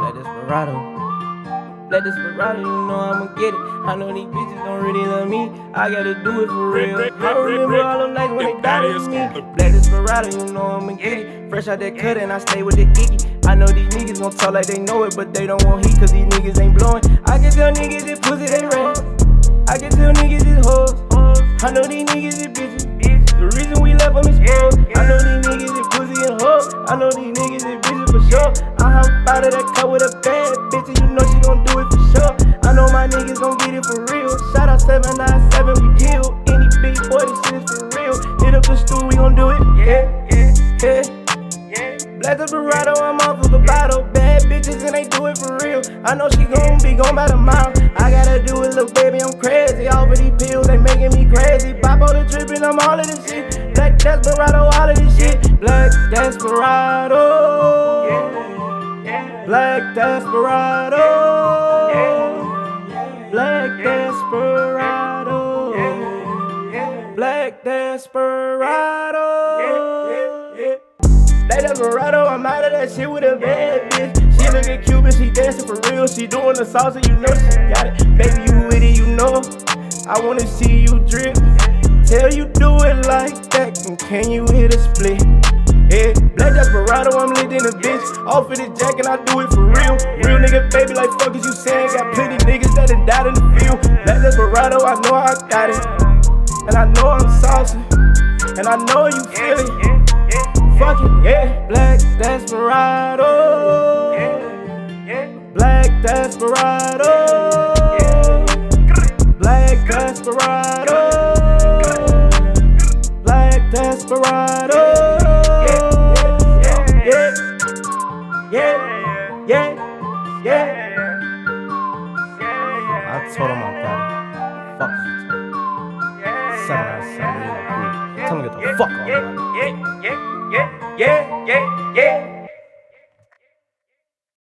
Let desperado. Let desperado, you know I'ma get it. I know these bitches don't really love me. I gotta do it for real. I remember all them nights when they doubted me. Let desperado, you know I'ma get it. Fresh out that cut and I stay with the icky. I know these niggas gon' talk like they know it, but they don't want heat cause these niggas ain't blowing. I can tell niggas this pussy they ran. I can tell niggas this hoes. I know these niggas is bitches. The reason we left them. I know these niggas is pussy and hoes. I know these niggas is bitches for sure. I hop out of that car with a bad bitch, and you know she gon' do it for sure. I know my niggas gon' get it for real. Shout out 797, we kill. Any big boy, this shit is for real. Hit up the stool, we gon' do it. Yeah, yeah, yeah. Black desperado, I'm off of the bottle. Bad bitches and they do it for real. I know she gon' be gon' by the mile. I gotta do it, little baby, I'm crazy. All of these pills, they making me crazy. Bipolar tripping, I'm all of this shit. Black desperado, all of this shit. Black desperado. Black desperado. Black desperado. Black desperado. That desperado, I'm out of that shit with a bad bitch. She lookin' Cuban, she dancing for real. She doing the salsa, you know she got it. Baby, you with it, you know. I wanna see you drip. Tell you do it like that, can you hit a split? Yeah, black desperado, I'm lit in a bitch. Off of this jack, and I do it for real. Real nigga, baby, like fuck is you saying? Got plenty niggas that done died in the field. Black desperado, I know I got it. And I know I'm saucy. And I know you feel it. Fuck it, yeah. Black desperado. Black desperado. Desperado. Yeah, yeah, yeah, yeah. I told him I got it. Fuck you. Seven out of seven, Tell him to get the fuck off.